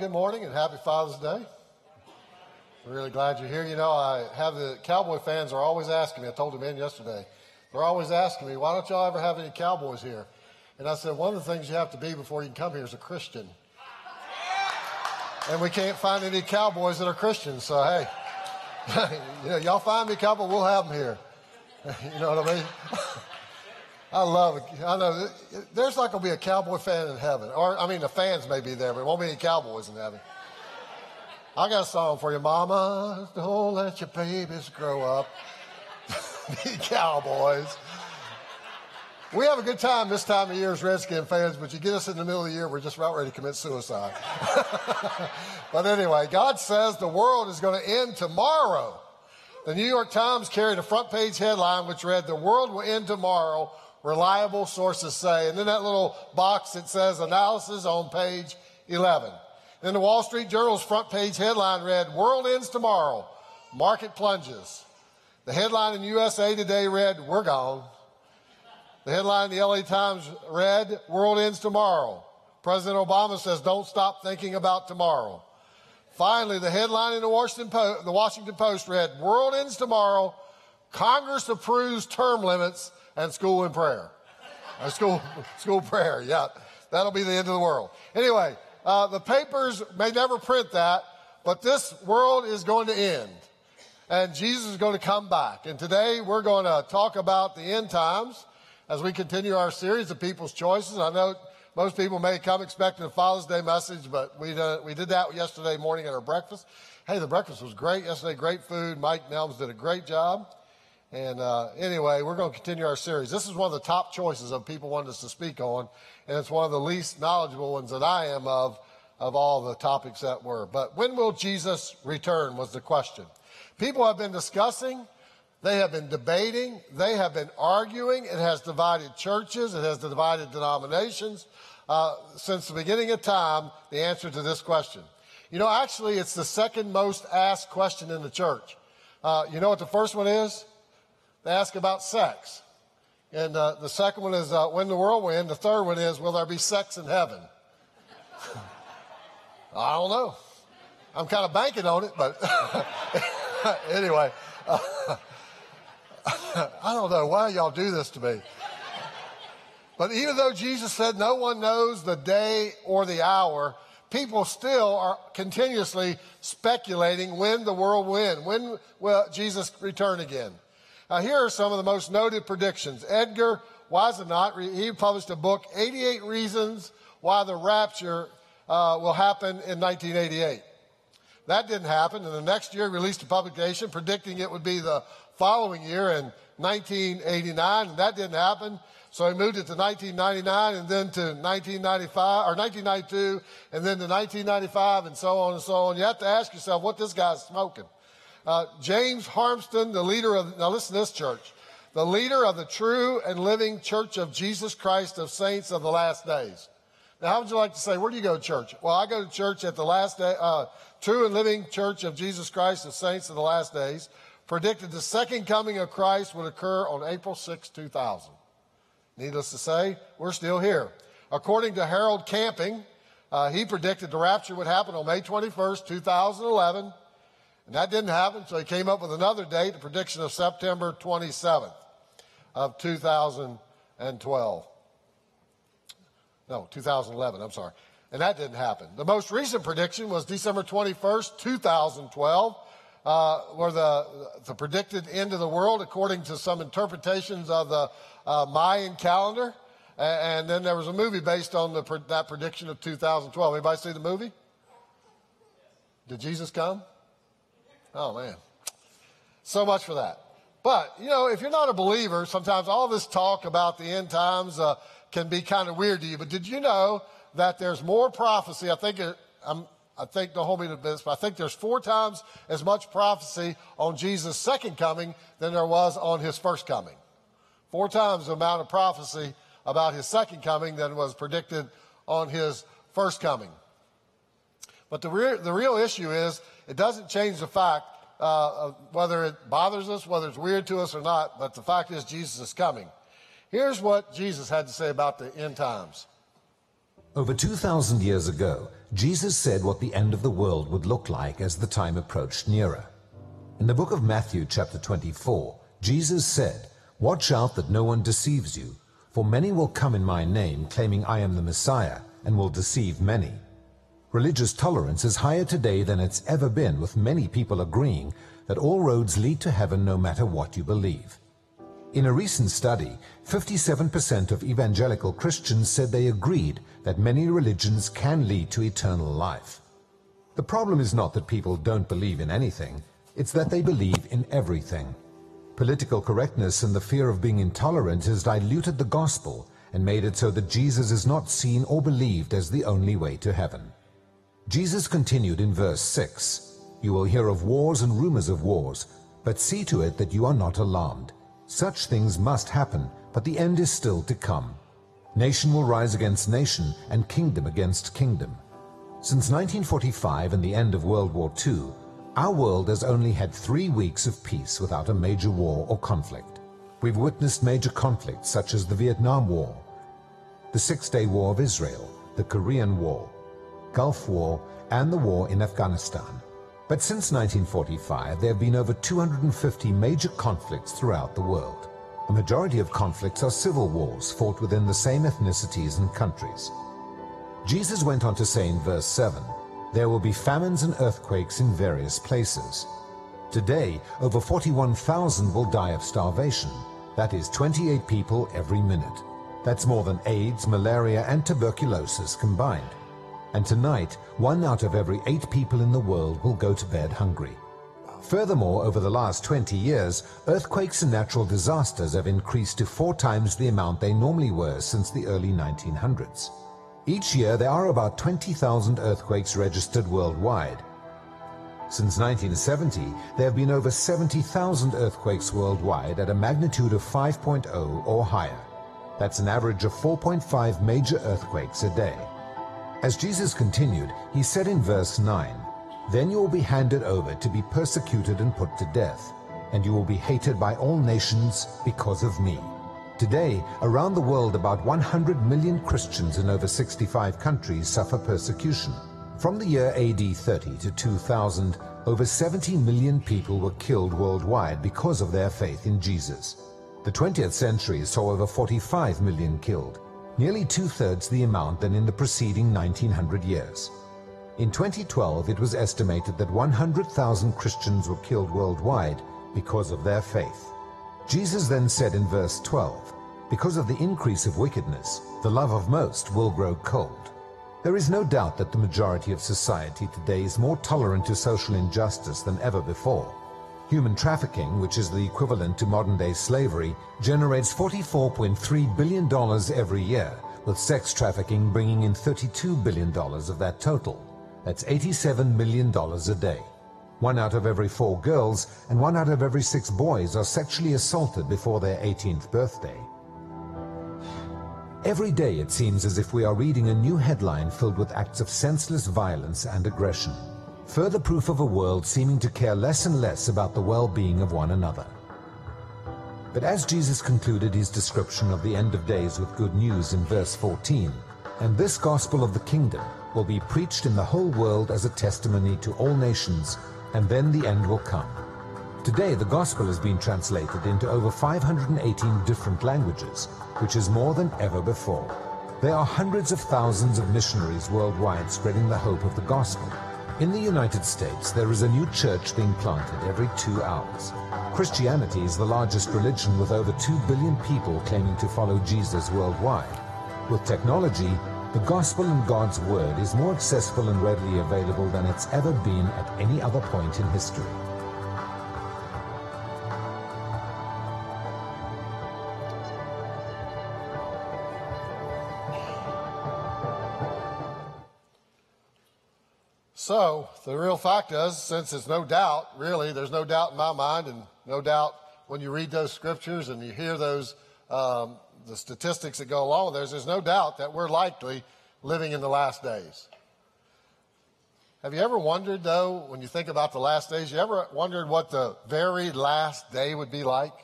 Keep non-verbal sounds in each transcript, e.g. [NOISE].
good morning and happy Father's Day. I'm really glad you're here. You know, I have the Cowboy fans are always asking me. I told them in yesterday. They're always asking me, why don't y'all ever have any Cowboys here? And I said, one of the things you have to be before you can come here is a Christian. And we can't find any Cowboys that are Christians. So, hey, [LAUGHS] you know, y'all find me a couple, we'll have them here. [LAUGHS] you know what I mean? [LAUGHS] I love it. I know there's not going to be a Cowboy fan in heaven. Or, I mean, the fans may be there, but there won't be any Cowboys in heaven. I got a song for you, Mama. Don't let your babies grow up. [LAUGHS] be Cowboys. We have a good time this time of year as Redskin fans, but you get us in the middle of the year, we're just about ready to commit suicide. [LAUGHS] but anyway, God says the world is going to end tomorrow. The New York Times carried a front page headline which read, The world will end tomorrow, reliable sources say. And then that little box that says analysis on page 11. Then the Wall Street Journal's front page headline read, World ends tomorrow, market plunges. The headline in USA Today read, We're gone. The headline in the LA Times read, World ends tomorrow. President Obama says, don't stop thinking about tomorrow. Finally, the headline in the Washington, Post, the Washington Post read, World ends tomorrow. Congress approves term limits and school in prayer. Uh, school, [LAUGHS] school prayer, yeah. That'll be the end of the world. Anyway, uh, the papers may never print that, but this world is going to end. And Jesus is going to come back. And today we're going to talk about the end times as we continue our series of people's choices. I know most people may come expecting a Father's Day message, but we, we did that yesterday morning at our breakfast. Hey, the breakfast was great yesterday, great food. Mike Nelms did a great job. And uh, anyway, we're going to continue our series. This is one of the top choices of people wanting us to speak on, and it's one of the least knowledgeable ones that I am of of all the topics that were. But when will Jesus return was the question. People have been discussing they have been debating. They have been arguing. It has divided churches. It has divided denominations. Uh, since the beginning of time, the answer to this question. You know, actually, it's the second most asked question in the church. Uh, you know what the first one is? They ask about sex. And uh, the second one is uh, when the end. The third one is will there be sex in heaven? [LAUGHS] I don't know. I'm kind of banking on it, but [LAUGHS] anyway. [LAUGHS] I don't know why y'all do this to me. But even though Jesus said no one knows the day or the hour, people still are continuously speculating when the world will end, when will Jesus return again. Now, here are some of the most noted predictions. Edgar Whisenant, he published a book, 88 Reasons Why the Rapture uh, Will Happen in 1988. That didn't happen. And the next year, released a publication predicting it would be the following year in 1989, and that didn't happen. So he moved it to 1999 and then to 1995 or 1992 and then to 1995 and so on and so on. You have to ask yourself what this guy's smoking. Uh, James Harmston, the leader of, now listen to this church, the leader of the true and living church of Jesus Christ of saints of the last days. Now, how would you like to say, where do you go to church? Well, I go to church at the last day, uh, true and living church of Jesus Christ of saints of the last days predicted the second coming of Christ would occur on April 6, 2000. Needless to say, we're still here. According to Harold Camping, uh, he predicted the rapture would happen on May 21st, 2011. And that didn't happen, so he came up with another date, the prediction of September 27th of 2012. No, 2011, I'm sorry. And that didn't happen. The most recent prediction was December 21st, 2012 uh, were the, the predicted end of the world according to some interpretations of the uh, Mayan calendar. And, and then there was a movie based on the, that prediction of 2012. Anybody see the movie? Did Jesus come? Oh, man. So much for that. But, you know, if you're not a believer, sometimes all this talk about the end times uh, can be kind of weird to you. But did you know that there's more prophecy? I think it, I think, don't hold me to this, but I think there's four times as much prophecy on Jesus' second coming than there was on his first coming. Four times the amount of prophecy about his second coming than was predicted on his first coming. But the, re- the real issue is it doesn't change the fact uh, whether it bothers us, whether it's weird to us or not, but the fact is Jesus is coming. Here's what Jesus had to say about the end times. Over 2,000 years ago, Jesus said what the end of the world would look like as the time approached nearer. In the book of Matthew, chapter 24, Jesus said, Watch out that no one deceives you, for many will come in my name, claiming I am the Messiah, and will deceive many. Religious tolerance is higher today than it's ever been, with many people agreeing that all roads lead to heaven no matter what you believe. In a recent study, 57% of evangelical Christians said they agreed that many religions can lead to eternal life. The problem is not that people don't believe in anything, it's that they believe in everything. Political correctness and the fear of being intolerant has diluted the gospel and made it so that Jesus is not seen or believed as the only way to heaven. Jesus continued in verse 6, You will hear of wars and rumors of wars, but see to it that you are not alarmed. Such things must happen, but the end is still to come. Nation will rise against nation and kingdom against kingdom. Since 1945 and the end of World War II, our world has only had three weeks of peace without a major war or conflict. We've witnessed major conflicts such as the Vietnam War, the Six-Day War of Israel, the Korean War, Gulf War, and the war in Afghanistan. But since 1945, there have been over 250 major conflicts throughout the world. A majority of conflicts are civil wars fought within the same ethnicities and countries. Jesus went on to say in verse 7, There will be famines and earthquakes in various places. Today, over 41,000 will die of starvation. That is 28 people every minute. That's more than AIDS, malaria, and tuberculosis combined. And tonight, one out of every eight people in the world will go to bed hungry. Furthermore, over the last 20 years, earthquakes and natural disasters have increased to four times the amount they normally were since the early 1900s. Each year, there are about 20,000 earthquakes registered worldwide. Since 1970, there have been over 70,000 earthquakes worldwide at a magnitude of 5.0 or higher. That's an average of 4.5 major earthquakes a day. As Jesus continued, he said in verse 9, Then you will be handed over to be persecuted and put to death, and you will be hated by all nations because of me. Today, around the world, about 100 million Christians in over 65 countries suffer persecution. From the year AD 30 to 2000, over 70 million people were killed worldwide because of their faith in Jesus. The 20th century saw over 45 million killed nearly two-thirds the amount than in the preceding 1900 years. In 2012, it was estimated that 100,000 Christians were killed worldwide because of their faith. Jesus then said in verse 12, Because of the increase of wickedness, the love of most will grow cold. There is no doubt that the majority of society today is more tolerant to social injustice than ever before. Human trafficking, which is the equivalent to modern-day slavery, generates $44.3 billion every year, with sex trafficking bringing in $32 billion of that total. That's $87 million a day. One out of every four girls and one out of every six boys are sexually assaulted before their 18th birthday. Every day it seems as if we are reading a new headline filled with acts of senseless violence and aggression further proof of a world seeming to care less and less about the well-being of one another. But as Jesus concluded his description of the end of days with good news in verse 14, and this gospel of the kingdom will be preached in the whole world as a testimony to all nations, and then the end will come. Today, the gospel has been translated into over 518 different languages, which is more than ever before. There are hundreds of thousands of missionaries worldwide spreading the hope of the gospel, in the United States, there is a new church being planted every two hours. Christianity is the largest religion with over 2 billion people claiming to follow Jesus worldwide. With technology, the gospel and God's word is more accessible and readily available than it's ever been at any other point in history. So the real fact is, since it's no doubt, really, there's no doubt in my mind, and no doubt when you read those scriptures and you hear those um, the statistics that go along with those, there's no doubt that we're likely living in the last days. Have you ever wondered, though, when you think about the last days, you ever wondered what the very last day would be like?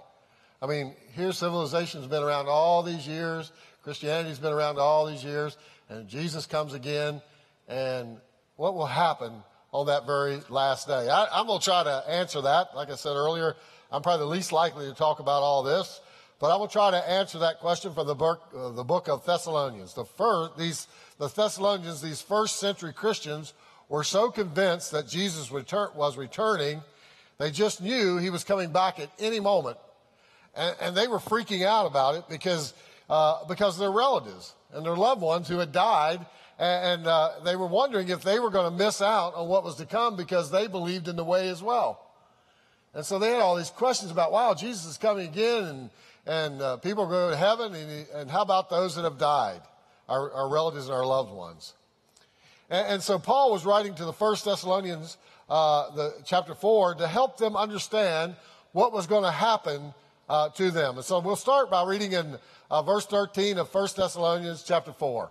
I mean, here civilization's been around all these years, Christianity's been around all these years, and Jesus comes again, and what will happen on that very last day? I, am going to try to answer that. Like I said earlier, I'm probably the least likely to talk about all this, but I will try to answer that question from the book, uh, the book of Thessalonians. The first, these, the Thessalonians, these first century Christians were so convinced that Jesus return, was returning, they just knew he was coming back at any moment. And, and they were freaking out about it because, uh, because their relatives and their loved ones who had died, and, uh, they were wondering if they were going to miss out on what was to come because they believed in the way as well. And so they had all these questions about, wow, Jesus is coming again, and, and uh, people are going to heaven, and, and, how about those that have died, our, our relatives and our loved ones? And, and, so Paul was writing to the First Thessalonians, uh, the chapter four, to help them understand what was going to happen uh, to them. And so we'll start by reading in uh, verse 13 of 1 Thessalonians chapter 4.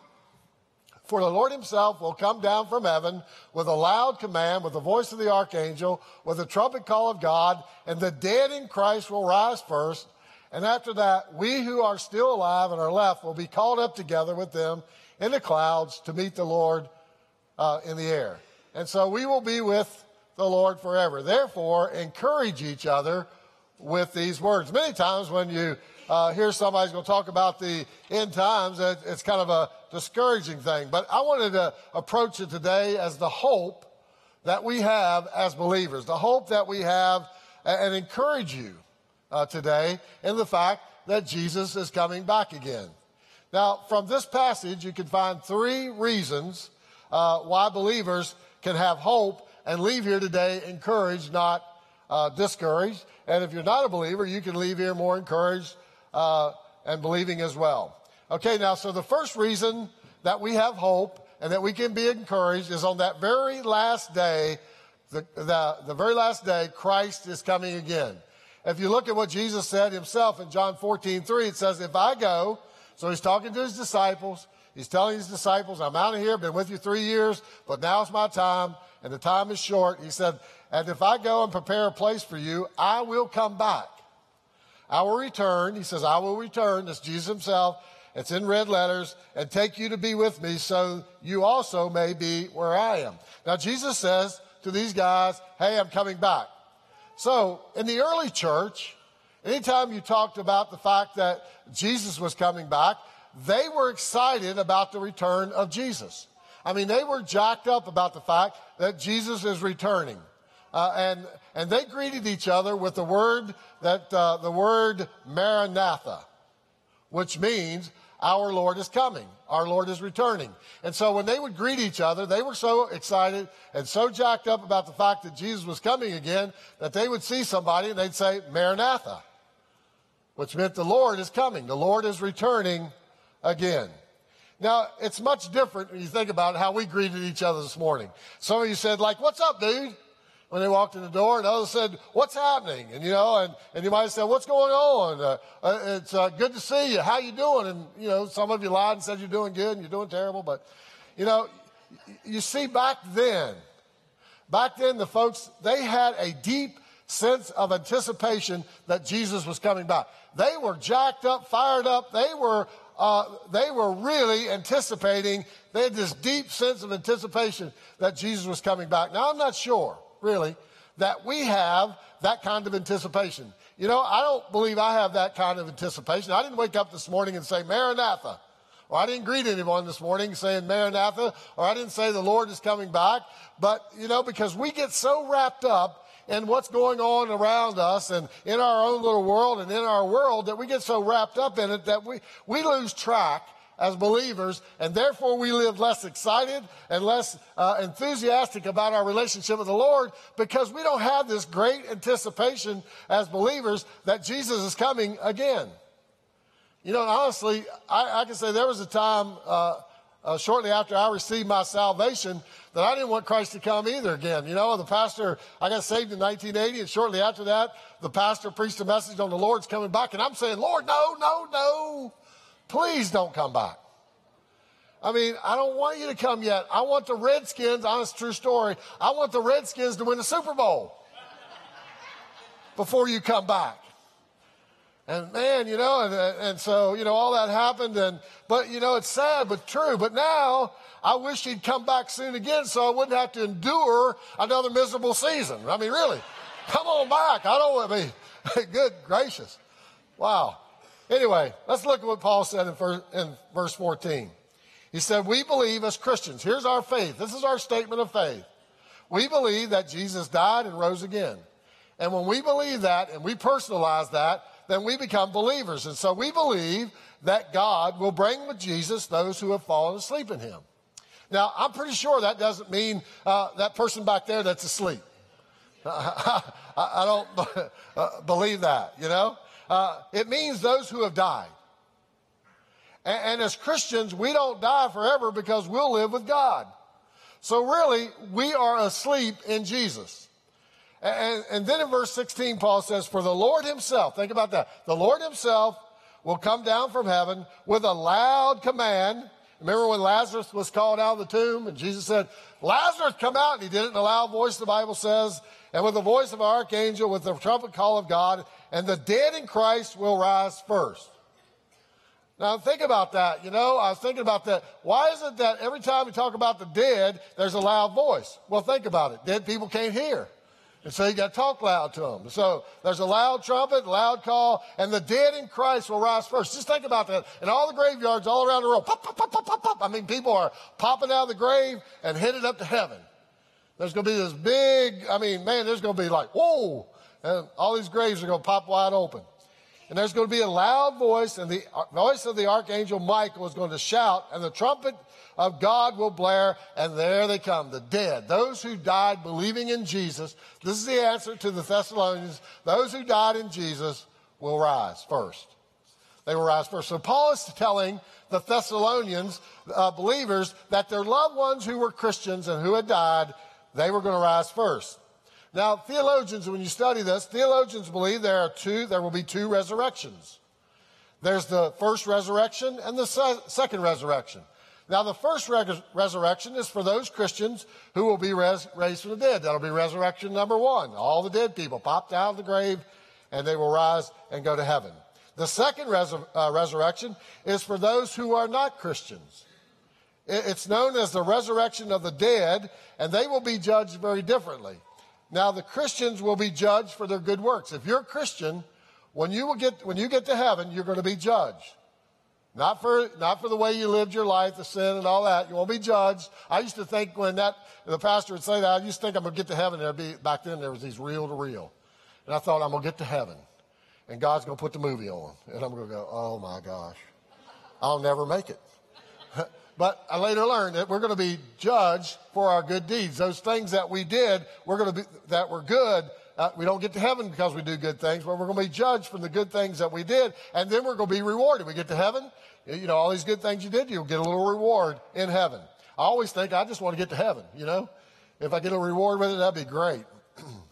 For the Lord himself will come down from heaven with a loud command, with the voice of the archangel, with the trumpet call of God, and the dead in Christ will rise first. And after that, we who are still alive and are left will be called up together with them in the clouds to meet the Lord uh, in the air. And so we will be with the Lord forever. Therefore, encourage each other with these words. Many times when you uh, hear somebody's going to talk about the end times, it, it's kind of a discouraging thing. But I wanted to approach it today as the hope that we have as believers, the hope that we have, and encourage you uh, today in the fact that Jesus is coming back again. Now, from this passage, you can find three reasons uh, why believers can have hope and leave here today encouraged, not uh, discouraged. And if you're not a believer, you can leave here more encouraged uh, and believing as well. Okay, now, so the first reason that we have hope and that we can be encouraged is on that very last day, the, the, the very last day, Christ is coming again. If you look at what Jesus said himself in John 14, 3, it says, If I go, so he's talking to his disciples, he's telling his disciples, I'm out of here, been with you three years, but now's my time, and the time is short. He said, And if I go and prepare a place for you, I will come back. I will return. He says, I will return. That's Jesus himself. It's in red letters and take you to be with me so you also may be where I am. Now, Jesus says to these guys, Hey, I'm coming back. So, in the early church, anytime you talked about the fact that Jesus was coming back, they were excited about the return of Jesus. I mean, they were jacked up about the fact that Jesus is returning. Uh, and, and they greeted each other with the word that, uh, the word Maranatha, which means our Lord is coming. Our Lord is returning. And so when they would greet each other, they were so excited and so jacked up about the fact that Jesus was coming again that they would see somebody and they'd say, Maranatha, which meant the Lord is coming. The Lord is returning again. Now, it's much different when you think about how we greeted each other this morning. Some of you said, like, what's up, dude? When they walked in the door, and others said, "What's happening?" And you know, and, and you might have said, "What's going on?" Uh, uh, it's uh, good to see you. How you doing? And you know, some of you lied and said you're doing good and you're doing terrible. But you know, you see, back then, back then, the folks they had a deep sense of anticipation that Jesus was coming back. They were jacked up, fired up. They were uh, they were really anticipating. They had this deep sense of anticipation that Jesus was coming back. Now, I'm not sure really, that we have that kind of anticipation. You know, I don't believe I have that kind of anticipation. I didn't wake up this morning and say, Maranatha. Or I didn't greet anyone this morning saying Maranatha, or I didn't say the Lord is coming back. But, you know, because we get so wrapped up in what's going on around us and in our own little world and in our world that we get so wrapped up in it that we, we lose track as believers, and therefore we live less excited and less uh, enthusiastic about our relationship with the Lord because we don't have this great anticipation as believers that Jesus is coming again. You know, honestly, I, I can say there was a time uh, uh, shortly after I received my salvation that I didn't want Christ to come either again. You know, the pastor, I got saved in 1980, and shortly after that, the pastor preached a message on the Lord's coming back, and I'm saying, Lord, no, no, no, please don't come back. I mean, I don't want you to come yet. I want the Redskins, honest true story, I want the Redskins to win the Super Bowl before you come back. And man, you know, and, and so, you know, all that happened. And, but, you know, it's sad, but true. But now I wish he'd come back soon again so I wouldn't have to endure another miserable season. I mean, really, come on back. I don't want to be, [LAUGHS] good gracious. Wow. Anyway, let's look at what Paul said in, in verse 14. He said, We believe as Christians, here's our faith. This is our statement of faith. We believe that Jesus died and rose again. And when we believe that and we personalize that, then we become believers. And so we believe that God will bring with Jesus those who have fallen asleep in him. Now, I'm pretty sure that doesn't mean uh, that person back there that's asleep. [LAUGHS] I, I, don't [LAUGHS] uh, believe that, you know? Uh, it means those who have died. And, and as Christians, we don't die forever because we'll live with God. So really, we are asleep in Jesus. And, and then in verse 16, Paul says, For the Lord himself, think about that, the Lord himself will come down from heaven with a loud command. Remember when Lazarus was called out of the tomb and Jesus said, Lazarus, come out. And he did it in a loud voice, the Bible says, and with the voice of an archangel, with the trumpet call of God, and the dead in Christ will rise first. Now think about that. You know, I was thinking about that. Why is it that every time we talk about the dead, there's a loud voice? Well, think about it. Dead people can't hear. And so you got to talk loud to them. So there's a loud trumpet, loud call, and the dead in Christ will rise first. Just think about that. In all the graveyards all around the world, pop, pop, pop, pop, pop, pop. I mean, people are popping out of the grave and headed up to heaven. There's going to be this big, I mean, man, there's going to be like, whoa. And all these graves are going to pop wide open. And there's going to be a loud voice, and the voice of the archangel Michael is going to shout, and the trumpet of God will blare, and there they come, the dead, those who died believing in Jesus. This is the answer to the Thessalonians. Those who died in Jesus will rise first. They will rise first. So Paul is telling the Thessalonians uh, believers that their loved ones who were Christians and who had died, they were going to rise first. Now, theologians, when you study this, theologians believe there are two, there will be two resurrections. There's the first resurrection and the se- second resurrection. Now, the first re- resurrection is for those Christians who will be res- raised from the dead. That'll be resurrection number one. All the dead people popped out of the grave and they will rise and go to heaven. The second res- uh, resurrection is for those who are not Christians. It's known as the resurrection of the dead, and they will be judged very differently. Now, the Christians will be judged for their good works. If you're a Christian, when you, get, when you get to heaven, you're going to be judged. Not for, not for the way you lived your life, the sin and all that. You won't be judged. I used to think when that, the pastor would say that, I used to think I'm going to get to heaven. There'd be, back then there was these reel to reel. And I thought I'm going to get to heaven. And God's going to put the movie on. And I'm going to go, oh my gosh. I'll never make it. [LAUGHS] But I later learned that we're going to be judged for our good deeds. Those things that we did, we're going to be, that were good, uh, we don't get to heaven because we do good things, but we're going to be judged from the good things that we did, and then we're going to be rewarded. We get to heaven, you know, all these good things you did, you'll get a little reward in heaven. I always think I just want to get to heaven, you know. If I get a reward with it, that'd be great. [CLEARS THROAT]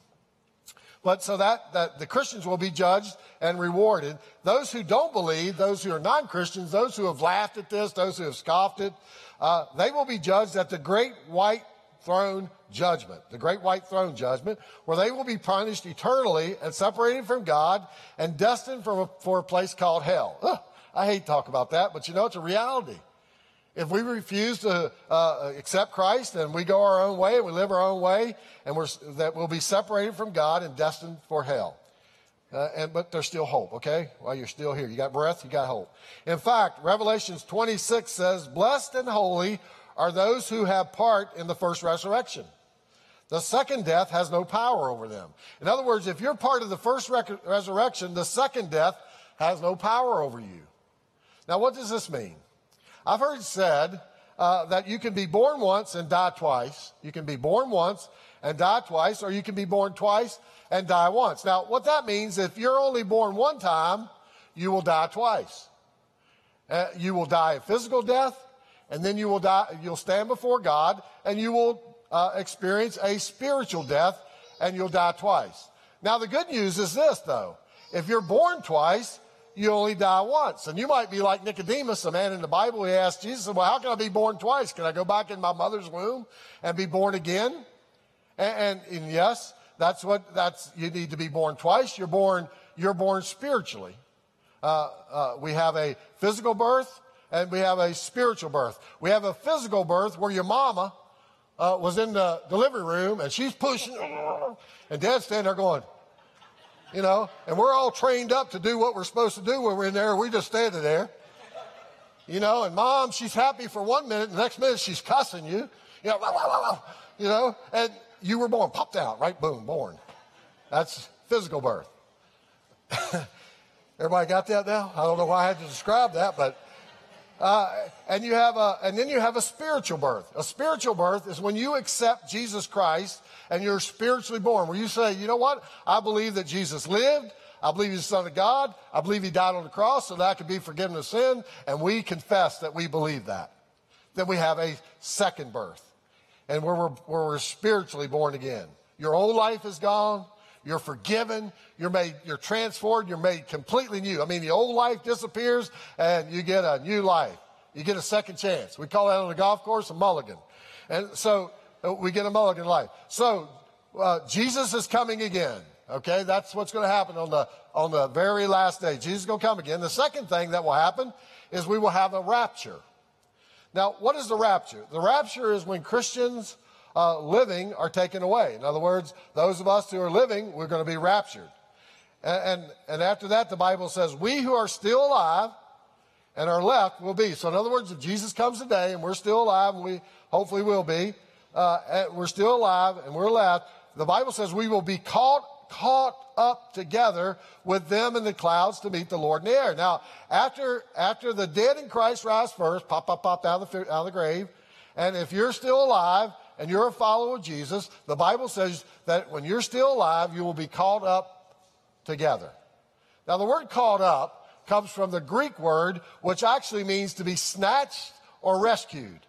But so that, that the Christians will be judged and rewarded. Those who don't believe, those who are non Christians, those who have laughed at this, those who have scoffed it, uh, they will be judged at the great white throne judgment, the great white throne judgment, where they will be punished eternally and separated from God and destined for a, for a place called hell. Ugh, I hate to talk about that, but you know, it's a reality. If we refuse to uh, accept Christ and we go our own way and we live our own way, and we're, that we'll be separated from God and destined for hell. Uh, and, but there's still hope, okay? While you're still here. You got breath, you got hope. In fact, Revelations 26 says, Blessed and holy are those who have part in the first resurrection. The second death has no power over them. In other words, if you're part of the first rec- resurrection, the second death has no power over you. Now, what does this mean? I've heard said uh, that you can be born once and die twice. You can be born once and die twice, or you can be born twice and die once. Now, what that means, if you're only born one time, you will die twice. Uh, you will die a physical death, and then you will die, you'll stand before God, and you will uh, experience a spiritual death, and you'll die twice. Now, the good news is this, though. If you're born twice, you only die once. And you might be like Nicodemus, a man in the Bible. He asked Jesus, Well, how can I be born twice? Can I go back in my mother's womb and be born again? And, and, and yes, that's what that's you need to be born twice. You're born, you're born spiritually. Uh, uh, we have a physical birth and we have a spiritual birth. We have a physical birth where your mama uh, was in the delivery room and she's pushing, and dad's standing there going, you know, and we're all trained up to do what we're supposed to do when we're in there. We just standing there, you know, and mom, she's happy for one minute, the next minute she's cussing you, you know, you know, and you were born, popped out, right? Boom, born. That's physical birth. [LAUGHS] Everybody got that now? I don't know why I had to describe that, but uh, and you have a, and then you have a spiritual birth. A spiritual birth is when you accept Jesus Christ and you're spiritually born, where you say, you know what? I believe that Jesus lived. I believe he's the Son of God. I believe he died on the cross so that I could be forgiven of sin. And we confess that we believe that. Then we have a second birth and where we're, where we're spiritually born again. Your old life is gone. You're forgiven. You're made, you're transformed. You're made completely new. I mean, the old life disappears and you get a new life. You get a second chance. We call that on the golf course a mulligan. And so uh, we get a mulligan life. So uh, Jesus is coming again. Okay, that's what's going to happen on the on the very last day. Jesus is going to come again. The second thing that will happen is we will have a rapture. Now, what is the rapture? The rapture is when Christians uh, living are taken away. In other words, those of us who are living, we're going to be raptured. And, and, and after that, the Bible says, we who are still alive and are left will be. So, in other words, if Jesus comes today and we're still alive, and we hopefully will be, uh, we're still alive and we're left, the Bible says we will be caught, caught up together with them in the clouds to meet the Lord in the air. Now, after, after the dead in Christ rise first, pop, pop, pop out of, the, out of the grave, and if you're still alive and you're a follower of Jesus, the Bible says that when you're still alive, you will be caught up together. Now, the word caught up comes from the Greek word, which actually means to be snatched or rescued.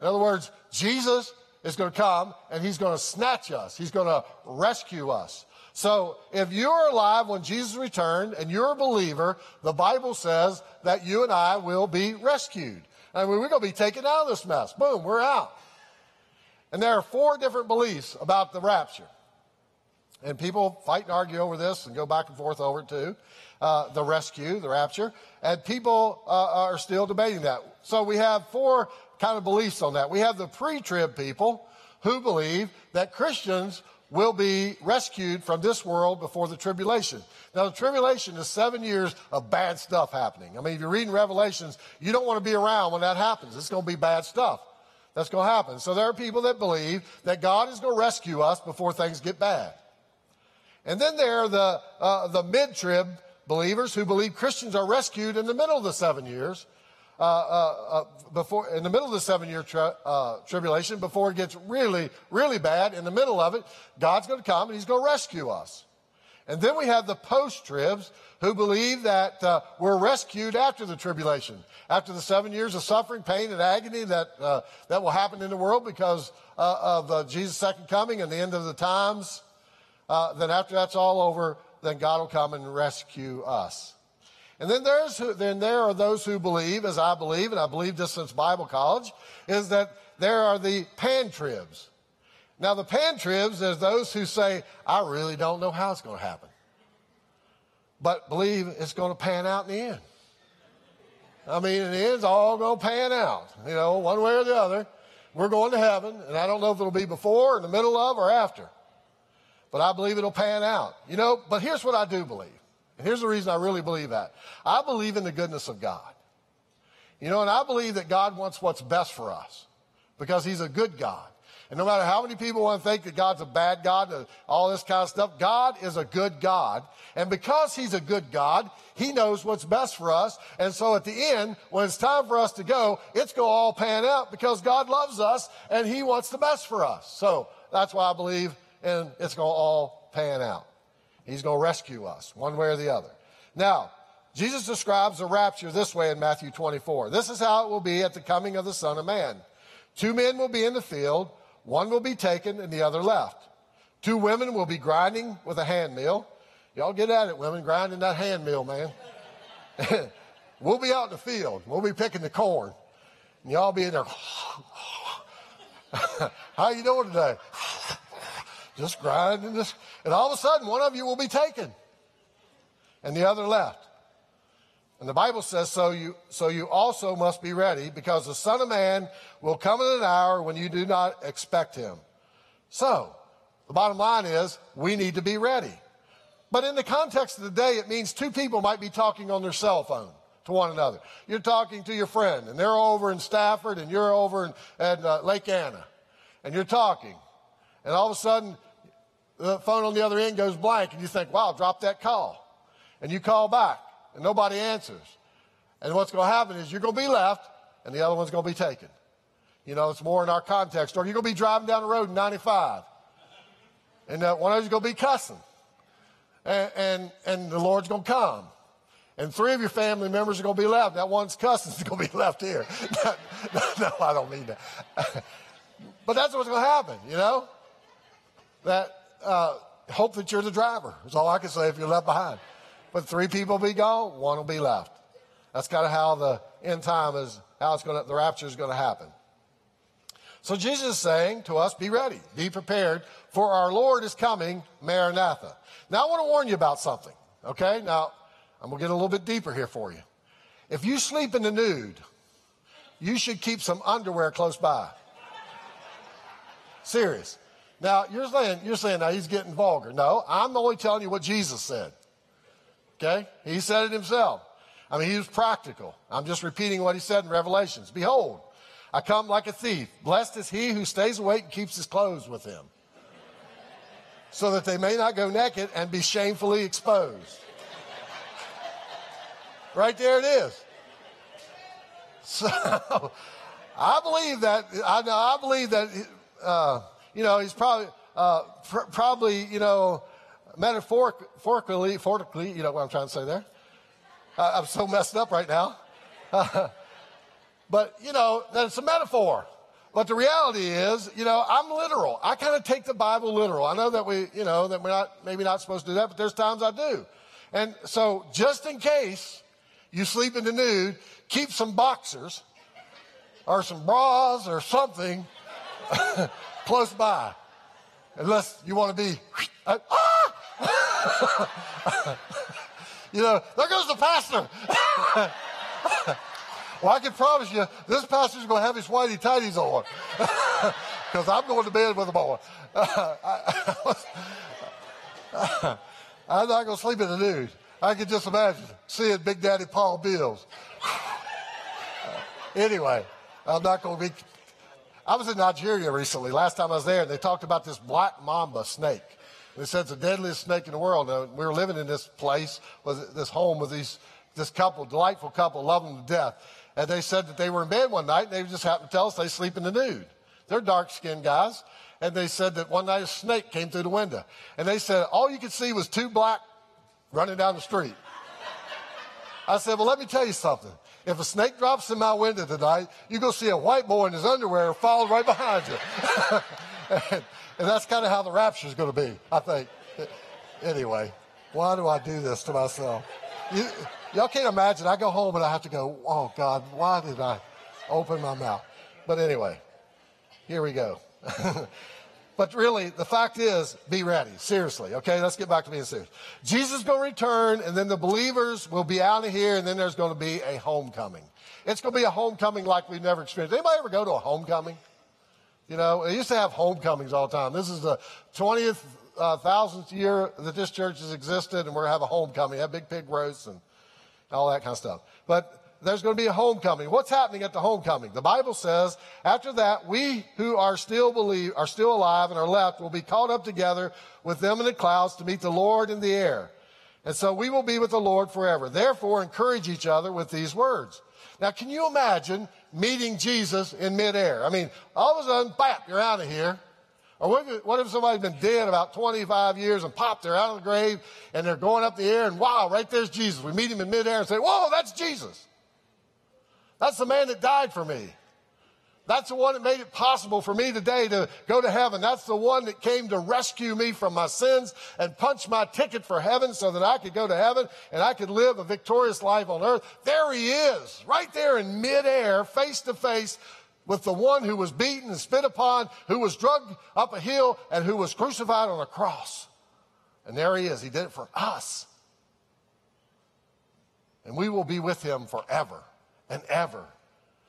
In other words, Jesus is going to come and he's going to snatch us. He's going to rescue us. So if you're alive when Jesus returned and you're a believer, the Bible says that you and I will be rescued. I mean, we're going to be taken out of this mess. Boom, we're out. And there are four different beliefs about the rapture. And people fight and argue over this and go back and forth over it too. Uh, the rescue, the rapture. And people uh, are still debating that. So we have four kind of beliefs on that. We have the pre trib people who believe that Christians will be rescued from this world before the tribulation. Now, the tribulation is seven years of bad stuff happening. I mean, if you're reading Revelations, you don't want to be around when that happens. It's going to be bad stuff that's going to happen. So there are people that believe that God is going to rescue us before things get bad. And then there are the, uh, the mid trib believers who believe Christians are rescued in the middle of the seven years uh, uh, uh, before in the middle of the seven year tri- uh, tribulation, before it gets really, really bad, in the middle of it, God's going to come and He's going to rescue us. And then we have the post tribs who believe that uh, we're rescued after the tribulation, after the seven years of suffering, pain, and agony that, uh, that will happen in the world because uh, of uh, Jesus' second coming and the end of the times. then after that's all over, then God will come and rescue us. And then there's who, then there are those who believe, as I believe, and I believe this since Bible college, is that there are the pantribs. Now the pantribs is those who say, I really don't know how it's going to happen. But believe it's going to pan out in the end. I mean, in the end, it's all going to pan out, you know, one way or the other. We're going to heaven, and I don't know if it'll be before, in the middle of, or after. But I believe it'll pan out. You know, but here's what I do believe. And here's the reason I really believe that. I believe in the goodness of God. You know, and I believe that God wants what's best for us because he's a good God. And no matter how many people want to think that God's a bad God, all this kind of stuff, God is a good God. And because He's a good God, He knows what's best for us. And so at the end, when it's time for us to go, it's going to all pan out because God loves us and He wants the best for us. So that's why I believe and it's going to all pan out. He's going to rescue us one way or the other. Now, Jesus describes the rapture this way in Matthew 24. This is how it will be at the coming of the Son of Man. Two men will be in the field, one will be taken and the other left. Two women will be grinding with a hand mill. Y'all get at it, women, grinding that hand mill, man. [LAUGHS] we'll be out in the field. We'll be picking the corn. And y'all be in there. [LAUGHS] How you doing today? [LAUGHS] just grinding this. And all of a sudden, one of you will be taken. And the other left. And the Bible says, so you, so you also must be ready because the Son of Man will come in an hour when you do not expect him. So, the bottom line is we need to be ready. But in the context of the day, it means two people might be talking on their cell phone to one another. You're talking to your friend, and they're over in Stafford, and you're over in, at uh, Lake Anna, and you're talking. And all of a sudden, the phone on the other end goes blank, and you think, wow, drop that call. And you call back, and nobody answers. And what's going to happen is you're going to be left, and the other one's going to be taken. You know, it's more in our context. Or you're going to be driving down the road in 95, and uh, one of you's going to be cussing and, and, and the Lord's going to come. And three of your family members are going to be left. That one's cousin is going to be [LAUGHS] left here. no, [LAUGHS] no, I don't mean that. [LAUGHS] but that's what's going to happen, you know? That uh, hope that you're the driver is all I can say if you're left behind. But three people be gone, one will be left. That's kind of how the end time is, how it's going to, the rapture is going to happen. So Jesus is saying to us, be ready, be prepared, for our Lord is coming, Maranatha. Now I want to warn you about something, okay? Now, I'm going to get a little bit deeper here for you. If you sleep in the nude, you should keep some underwear close by. Serious. Now, you're saying, you're saying now he's getting vulgar. No, I'm only telling you what Jesus said. Okay? He said it himself. I mean, he was practical. I'm just repeating what he said in Revelations. Behold, I come like a thief. Blessed is he who stays awake and keeps his clothes with him, so that they may not go naked and be shamefully exposed. right there it is. So [LAUGHS] I believe that I, I believe that uh, you know he's probably uh, pr- probably you know metaphorically, metaphorically, you know what I'm trying to say there. Uh, I'm so messed up right now. [LAUGHS] But, you know, that's a metaphor. But the reality is, you know, I'm literal. I kind of take the Bible literal. I know that we, you know, that we're not, maybe not supposed to do that, but there's times I do. And so just in case you sleep in the nude, keep some boxers or some bras or something [LAUGHS] close by. Unless you want to be, [LAUGHS] ah! [LAUGHS] you know, there goes the pastor. [LAUGHS] Well, I can promise you, this pastor's going to have his whitey tighties on [LAUGHS] because I'm going to bed with them on. I'm not going to sleep in the nude. I can just imagine seeing Big Daddy Paul Bills. anyway, I'm not going to be. I was in Nigeria recently. Last time I was there, and they talked about this black mamba snake. They said it's the deadliest snake in the world. And we were living in this place, with this home with these this couple, delightful couple, loving them to death. And they said that they were in bed one night and they just happened to tell us they sleep in the nude. They're dark skinned guys. And they said that one night a snake came through the window. And they said all you could see was two black running down the street. I said, well, let me tell you something. If a snake drops in my window tonight, you're going to see a white boy in his underwear following right behind you. [LAUGHS] and, that's kind of how the rapture is going to be, I think. Anyway, why do I do this to myself? You, Y'all can't imagine. I go home and I have to go, oh God, why did I open my mouth? But anyway, here we go. [LAUGHS] but really, the fact is, be ready. Seriously. Okay, let's get back to being serious. Jesus is going to return, and then the believers will be out of here, and then there's going to be a homecoming. It's going to be a homecoming like we've never experienced. Anybody ever go to a homecoming? You know, they used to have homecomings all the time. This is the 20th uh, thousandth year that this church has existed, and we're going to have a homecoming, have big pig roasts and all that kind of stuff. But there's going to be a homecoming. What's happening at the homecoming? The Bible says, after that, we who are still believe, are still alive and are left will be caught up together with them in the clouds to meet the Lord in the air. And so we will be with the Lord forever. Therefore, encourage each other with these words. Now, can you imagine meeting Jesus in midair? I mean, all of a sudden, bam, you're out of here. Or what if, what if somebody's been dead about 25 years and popped, they're out of the grave and they're going up the air and wow, right there's Jesus. We meet him in midair and say, whoa, that's Jesus. That's the man that died for me. That's the one that made it possible for me today to go to heaven. That's the one that came to rescue me from my sins and punch my ticket for heaven so that I could go to heaven and I could live a victorious life on earth. There he is, right there in midair, face to face with the one who was beaten and spit upon, who was drugged up a hill, and who was crucified on a cross. And there he is. He did it for us. And we will be with him forever and ever.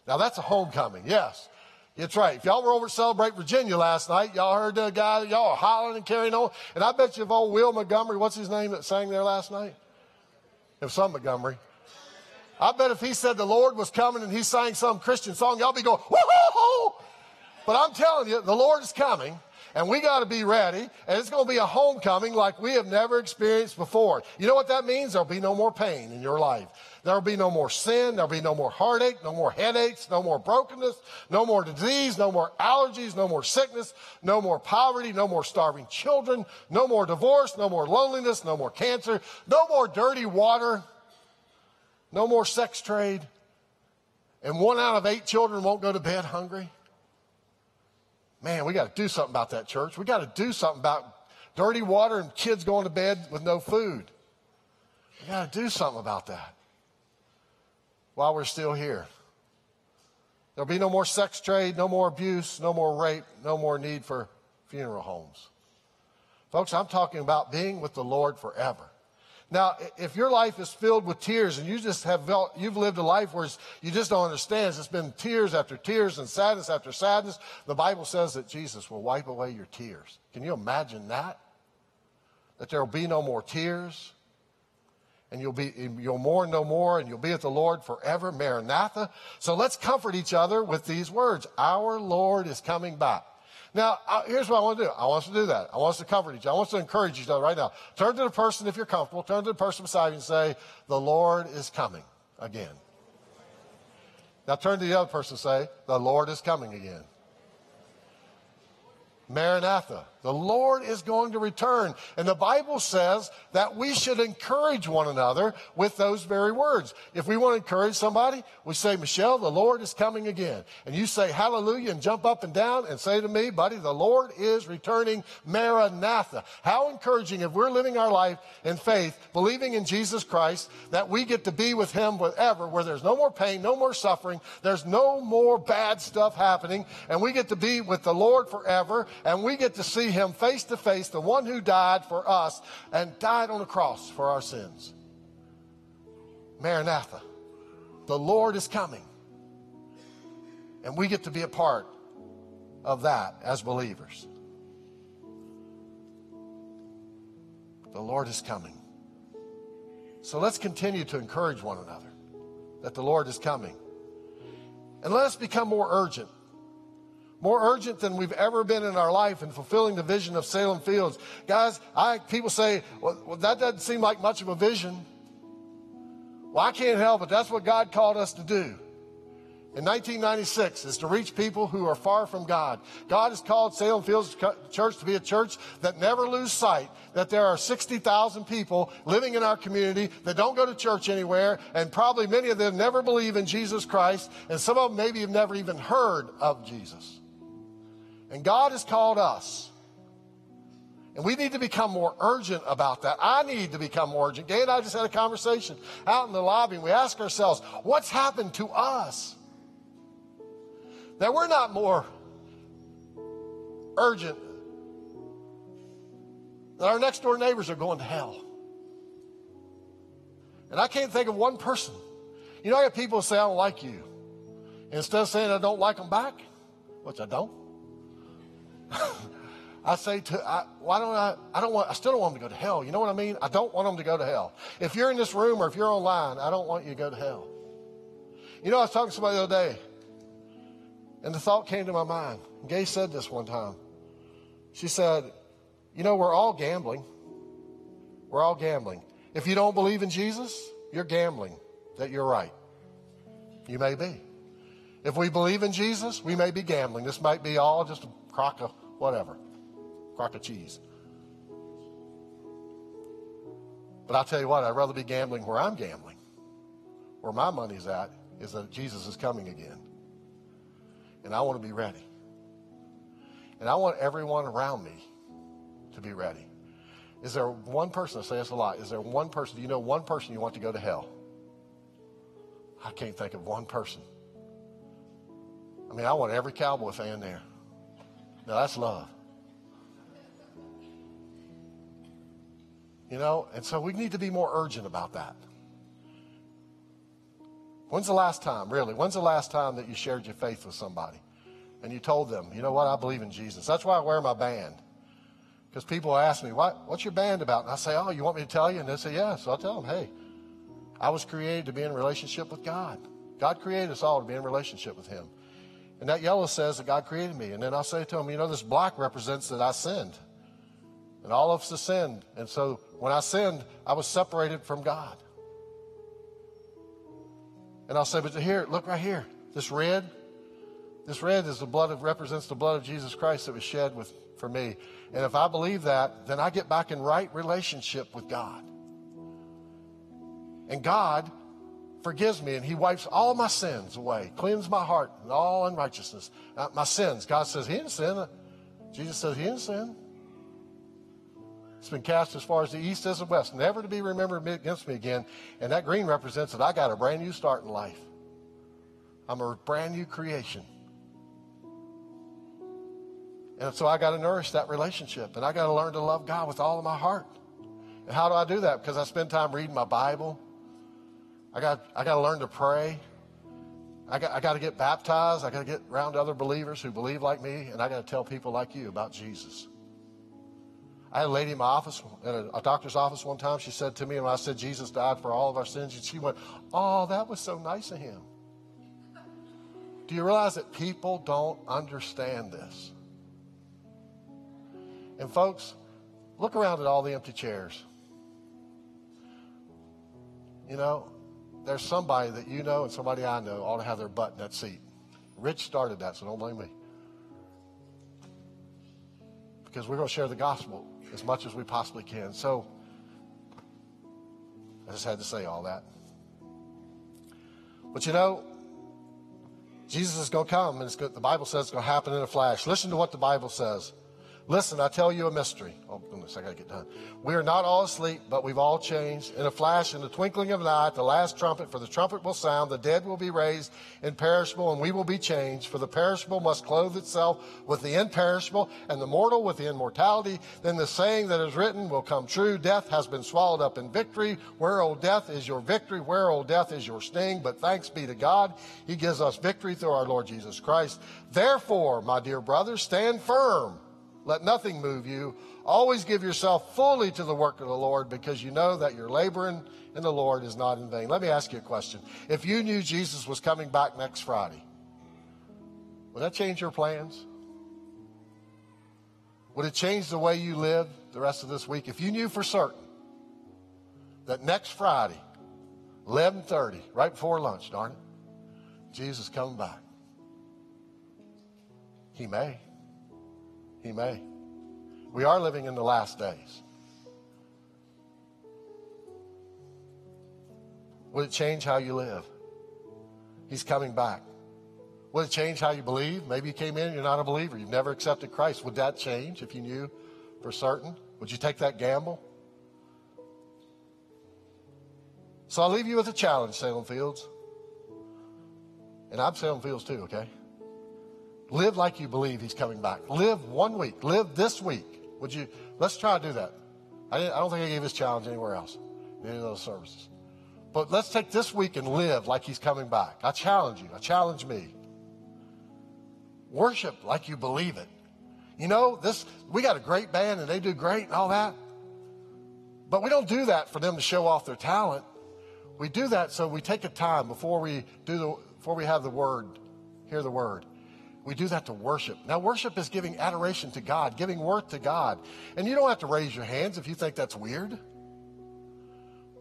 Now that's a homecoming, yes. That's right. If y'all were over to celebrate Virginia last night, y'all heard the guy, y'all are hollering and carrying on. And I bet you if old Will Montgomery, what's his name that sang there last night? Was some Montgomery. I bet if he said the Lord was coming and he sang some Christian song, y'all be going, woohoo! But I'm telling you, the Lord is coming and we got to be ready and it's going to be a homecoming like we have never experienced before. You know what that means? There'll be no more pain in your life. There'll be no more sin. There'll be no more heartache, no more headaches, no more brokenness, no more disease, no more allergies, no more sickness, no more poverty, no more starving children, no more divorce, no more loneliness, no more cancer, no more dirty water, no more sex trade, and one out of eight children won't go to bed hungry. Man, we got to do something about that, church. We got to do something about dirty water and kids going to bed with no food. We got to do something about that while we're still here. There'll be no more sex trade, no more abuse, no more rape, no more need for funeral homes. Folks, I'm talking about being with the Lord forever. Now, if your life is filled with tears and you just have felt, you've lived a life where you just don't understand, it's been tears after tears and sadness after sadness, the Bible says that Jesus will wipe away your tears. Can you imagine that? That there will be no more tears and you'll be, you'll mourn no more and you'll be with the Lord forever. Maranatha. So let's comfort each other with these words. Our Lord is coming back. Now, uh, here's what I want to do. I want us to do that. I want us to comfort each other. I want us to encourage each other right now. Turn to the person, if you're comfortable, turn to the person beside you and say, The Lord is coming again. Now turn to the other person and say, The Lord is coming again. Maranatha. The Lord is going to return. And the Bible says that we should encourage one another with those very words. If we want to encourage somebody, we say, Michelle, the Lord is coming again. And you say hallelujah and jump up and down and say to me, buddy, the Lord is returning. Maranatha. How encouraging if we're living our life in faith, believing in Jesus Christ, that we get to be with Him forever, where there's no more pain, no more suffering, there's no more bad stuff happening, and we get to be with the Lord forever, and we get to see him face to face, the one who died for us and died on the cross for our sins. Maranatha. The Lord is coming. And we get to be a part of that as believers. The Lord is coming. So let's continue to encourage one another that the Lord is coming. And let us become more urgent more urgent than we've ever been in our life in fulfilling the vision of Salem Fields. Guys, I, people say, well, well, that doesn't seem like much of a vision. Well, I can't help it. That's what God called us to do. In 1996 is to reach people who are far from God. God has called Salem Fields Church to be a church that never lose sight that there are 60,000 people living in our community that don't go to church anywhere, and probably many of them never believe in Jesus Christ, and some of them maybe have never even heard of Jesus. And God has called us. And we need to become more urgent about that. I need to become more urgent. Gay and I just had a conversation out in the lobby, and we ask ourselves, what's happened to us? That we're not more urgent that our next door neighbors are going to hell. And I can't think of one person. You know, I have people say, I don't like you. And instead of saying I don't like them back, which I don't, [LAUGHS] I say to, I, why don't I, I don't want, I still don't want them to go to hell. You know what I mean? I don't want them to go to hell. If you're in this room or if you're online, I don't want you to go to hell. You know, I was talking to somebody the other day, and the thought came to my mind. Gay said this one time. She said, You know, we're all gambling. We're all gambling. If you don't believe in Jesus, you're gambling that you're right. You may be. If we believe in Jesus, we may be gambling. This might be all just a crock of whatever. crock of cheese. But I'll tell you what, I'd rather be gambling where I'm gambling. Where my money's at is that Jesus is coming again. And I want to be ready. And I want everyone around me to be ready. Is there one person, I say this a lot, is there one person, do you know one person you want to go to hell? I can't think of one person. I mean, I want every cowboy fan there. Now, that's love. You know, and so we need to be more urgent about that. When's the last time, really? When's the last time that you shared your faith with somebody and you told them, you know what, I believe in Jesus? That's why I wear my band. Because people ask me, what, what's your band about? And I say, oh, you want me to tell you? And they say, yeah. So I'll tell them, hey, I was created to be in relationship with God. God created us all to be in relationship with Him. And that yellow says that God created me. And then I'll say to him, you know, this black represents that I sinned. And all of us have sinned. And so when I sinned, I was separated from God. And I'll say, but here, look right here. This red, this red is the blood of represents the blood of Jesus Christ that was shed with for me. And if I believe that, then I get back in right relationship with God. And God forgives me and he wipes all my sins away, cleans my heart and all unrighteousness. Uh, my sins. God says he didn't sin. Jesus says he didn't sin. It's been cast as far as the east as the west, never to be remembered against me again. And that green represents that I got a brand new start in life. I'm a brand new creation. And so I got to nourish that relationship. And I got to learn to love God with all of my heart. And how do I do that? Because I spend time reading my Bible. I got, I got to learn to pray. I got, I got to get baptized. I got to get around other believers who believe like me. And I got to tell people like you about Jesus. I had a lady in my office, in a, a, doctor's office one time. She said to me, when I said Jesus died for all of our sins, and she went, Oh, that was so nice of him. Do you realize that people don't understand this? And folks, look around at all the empty chairs. You know, there's somebody that you know and somebody I know ought to have their butt in that seat. Rich started that, so don't blame me. Because we're going to share the gospel as much as we possibly can. So, I just had to say all that. But you know, Jesus is going to come, and the Bible says it's going to happen in a flash. Listen to what the Bible says. Listen, I tell you a mystery. Oh, goodness, I got to get done. We are not all asleep, but we've all changed. In a flash, in the twinkling of an eye, at the last trumpet, for the trumpet will sound, the dead will be raised imperishable, and we will be changed. For the perishable must clothe itself with the imperishable, and the mortal with the immortality. Then the saying that is written will come true. Death has been swallowed up in victory. Where, O death, is your victory? Where, O death, is your sting? But thanks be to God, He gives us victory through our Lord Jesus Christ. Therefore, my dear brothers, stand firm let nothing move you. Always give yourself fully to the work of the Lord because you know that your laboring in the Lord is not in vain. Let me ask you a question. If you knew Jesus was coming back next Friday, would that change your plans? Would it change the way you live the rest of this week? If you knew for certain that next Friday, 11:30, right before lunch, darn it, Jesus coming back. He may. He may. We are living in the last days. Would it change how you live? He's coming back. Would it change how you believe? Maybe you came in, you're not a believer, you've never accepted Christ. Would that change if you knew for certain? Would you take that gamble? So I'll leave you with a challenge, Salem Fields. And I'm Salem Fields too, okay? Live like you believe he's coming back. Live one week. Live this week. Would you? Let's try to do that. I, I don't think I gave this challenge anywhere else, any of those services. But let's take this week and live like he's coming back. I challenge you. I challenge me. Worship like you believe it. You know, this we got a great band and they do great and all that. But we don't do that for them to show off their talent. We do that so we take a time before we do the before we have the word, hear the word. We do that to worship. Now, worship is giving adoration to God, giving worth to God. And you don't have to raise your hands if you think that's weird.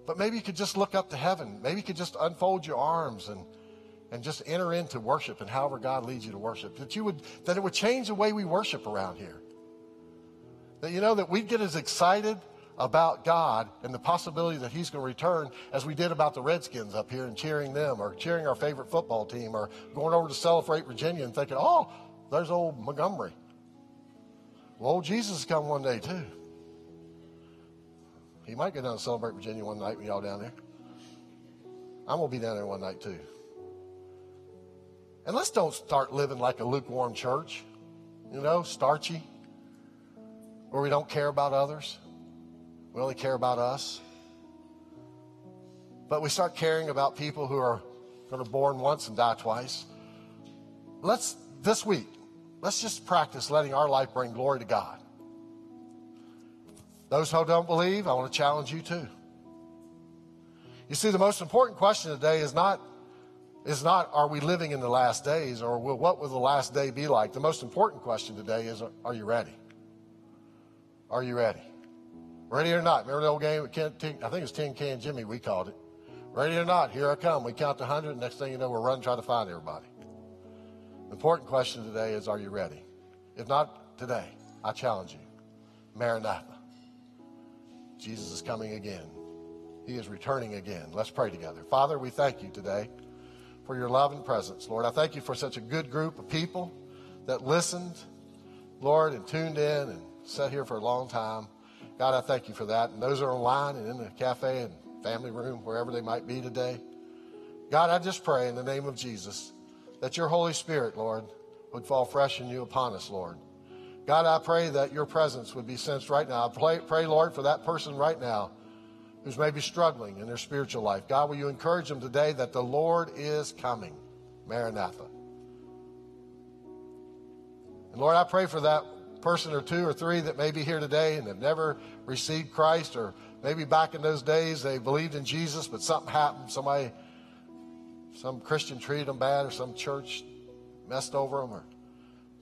But maybe you could just look up to heaven. Maybe you could just unfold your arms and, and just enter into worship and however God leads you to worship. That you would that it would change the way we worship around here. That you know that we'd get as excited about God and the possibility that He's going to return as we did about the Redskins up here and cheering them or cheering our favorite football team or going over to celebrate Virginia and thinking, oh, there's old Montgomery. Well, old Jesus is coming one day too. He might go down and celebrate Virginia one night when y'all down there. I'm going to be down there one night too. And let's don't start living like a lukewarm church, you know, starchy, where we don't care about others. We only care about us. But we start caring about people who are going to born once and die twice. Let's, this week, let's just practice letting our life bring glory to God. Those who don't believe, I want to challenge you too. You see, the most important question today is not, is not are we living in the last days or will, what will the last day be like? The most important question today is are you ready? Are you ready? Ready or not? Remember the old game? I think it's Tin Can Jimmy, we called it. Ready or not? Here I come. We count to 100. Next thing you know, we're running trying to find everybody. The important question today is are you ready? If not today, I challenge you. Maranatha. Jesus is coming again. He is returning again. Let's pray together. Father, we thank you today for your love and presence. Lord, I thank you for such a good group of people that listened, Lord, and tuned in and sat here for a long time. God, I thank you for that. And those are online and in the cafe and family room, wherever they might be today. God, I just pray in the name of Jesus that your Holy Spirit, Lord, would fall fresh and new upon us, Lord. God, I pray that your presence would be sensed right now. I pray, pray, Lord, for that person right now who's maybe struggling in their spiritual life. God, will you encourage them today that the Lord is coming? Maranatha. And Lord, I pray for that person or two or three that may be here today and have never received Christ, or maybe back in those days they believed in Jesus, but something happened. Somebody, some Christian treated them bad, or some church messed over them, or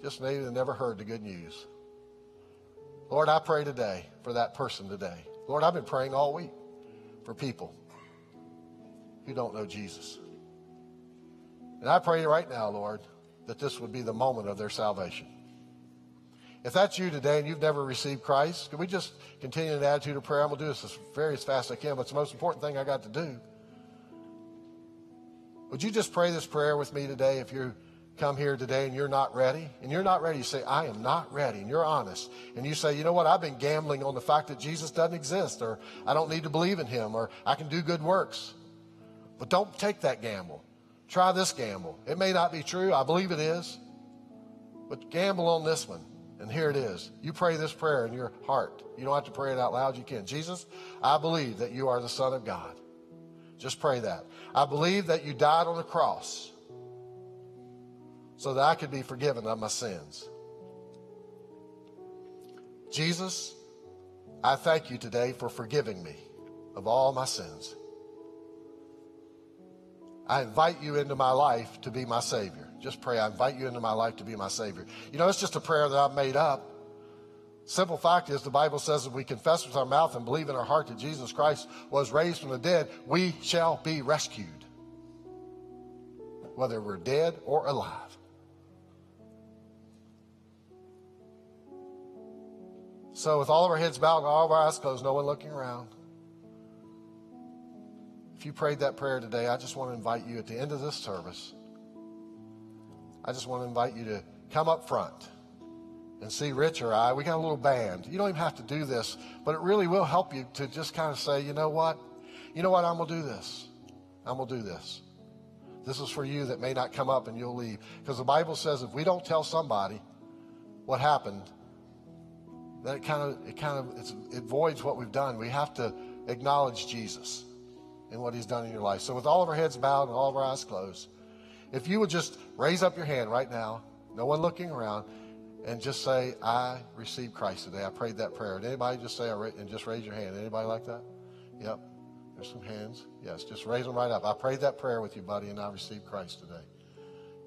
just maybe they never heard the good news. Lord, I pray today for that person today. Lord, I've been praying all week for people who don't know Jesus. And I pray right now, Lord, that this would be the moment of their salvation. If that's you today and you've never received Christ, can we just continue in the attitude of prayer? I'm going to do this as very as fast as I can, but it's the most important thing I got to do. Would you just pray this prayer with me today if you come here today and you're not ready? And you're not ready, you say, I am not ready, and you're honest. And you say, you know what, I've been gambling on the fact that Jesus doesn't exist, or I don't need to believe in him, or I can do good works. But don't take that gamble. Try this gamble. It may not be true, I believe it is, but gamble on this one. And here it is. You pray this prayer in your heart. You don't have to pray it out loud. You can. Jesus, I believe that you are the Son of God. Just pray that. I believe that you died on the cross so that I could be forgiven of my sins. Jesus, I thank you today for forgiving me of all my sins. I invite you into my life to be my Savior. Just pray. I invite you into my life to be my Savior. You know, it's just a prayer that I've made up. Simple fact is, the Bible says if we confess with our mouth and believe in our heart that Jesus Christ was raised from the dead, we shall be rescued. Whether we're dead or alive. So, with all of our heads bowed and all of our eyes closed, no one looking around, if you prayed that prayer today, I just want to invite you at the end of this service I just want to invite you to come up front and see Rich or I. We got a little band. You don't even have to do this, but it really will help you to just kind of say, you know what? You know what? I'm going to do this. I'm going to do this. This is for you that may not come up and you'll leave. Because the Bible says if we don't tell somebody what happened, then it kind of it kind of it voids what we've done. We have to acknowledge Jesus and what he's done in your life. So with all of our heads bowed and all of our eyes closed, if you would just raise up your hand right now, no one looking around, and just say, I received Christ today. I prayed that prayer. Did anybody just say, and just raise your hand? Anybody like that? Yep. There's some hands. Yes, just raise them right up. I prayed that prayer with you, buddy, and I received Christ today.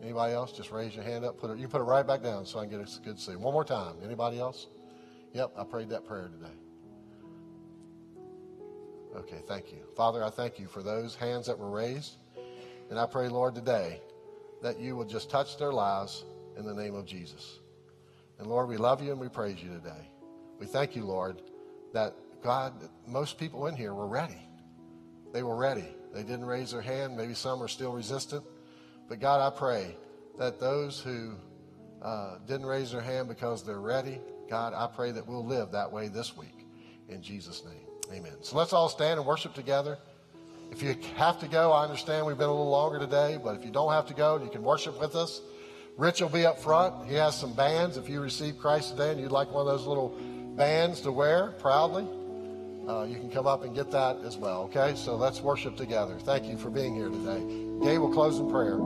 Anybody else? Just raise your hand up. Put it. You put it right back down so I can get a good see. One more time. Anybody else? Yep, I prayed that prayer today. Okay, thank you. Father, I thank you for those hands that were raised. And I pray, Lord, today that you will just touch their lives in the name of Jesus. And Lord, we love you and we praise you today. We thank you, Lord, that God, most people in here were ready. They were ready. They didn't raise their hand. Maybe some are still resistant. But God, I pray that those who uh, didn't raise their hand because they're ready, God, I pray that we'll live that way this week. In Jesus' name, amen. So let's all stand and worship together. If you have to go, I understand we've been a little longer today, but if you don't have to go, you can worship with us. Rich will be up front. He has some bands. If you receive Christ today and you'd like one of those little bands to wear proudly, uh, you can come up and get that as well, okay? So let's worship together. Thank you for being here today. Gabe will close in prayer.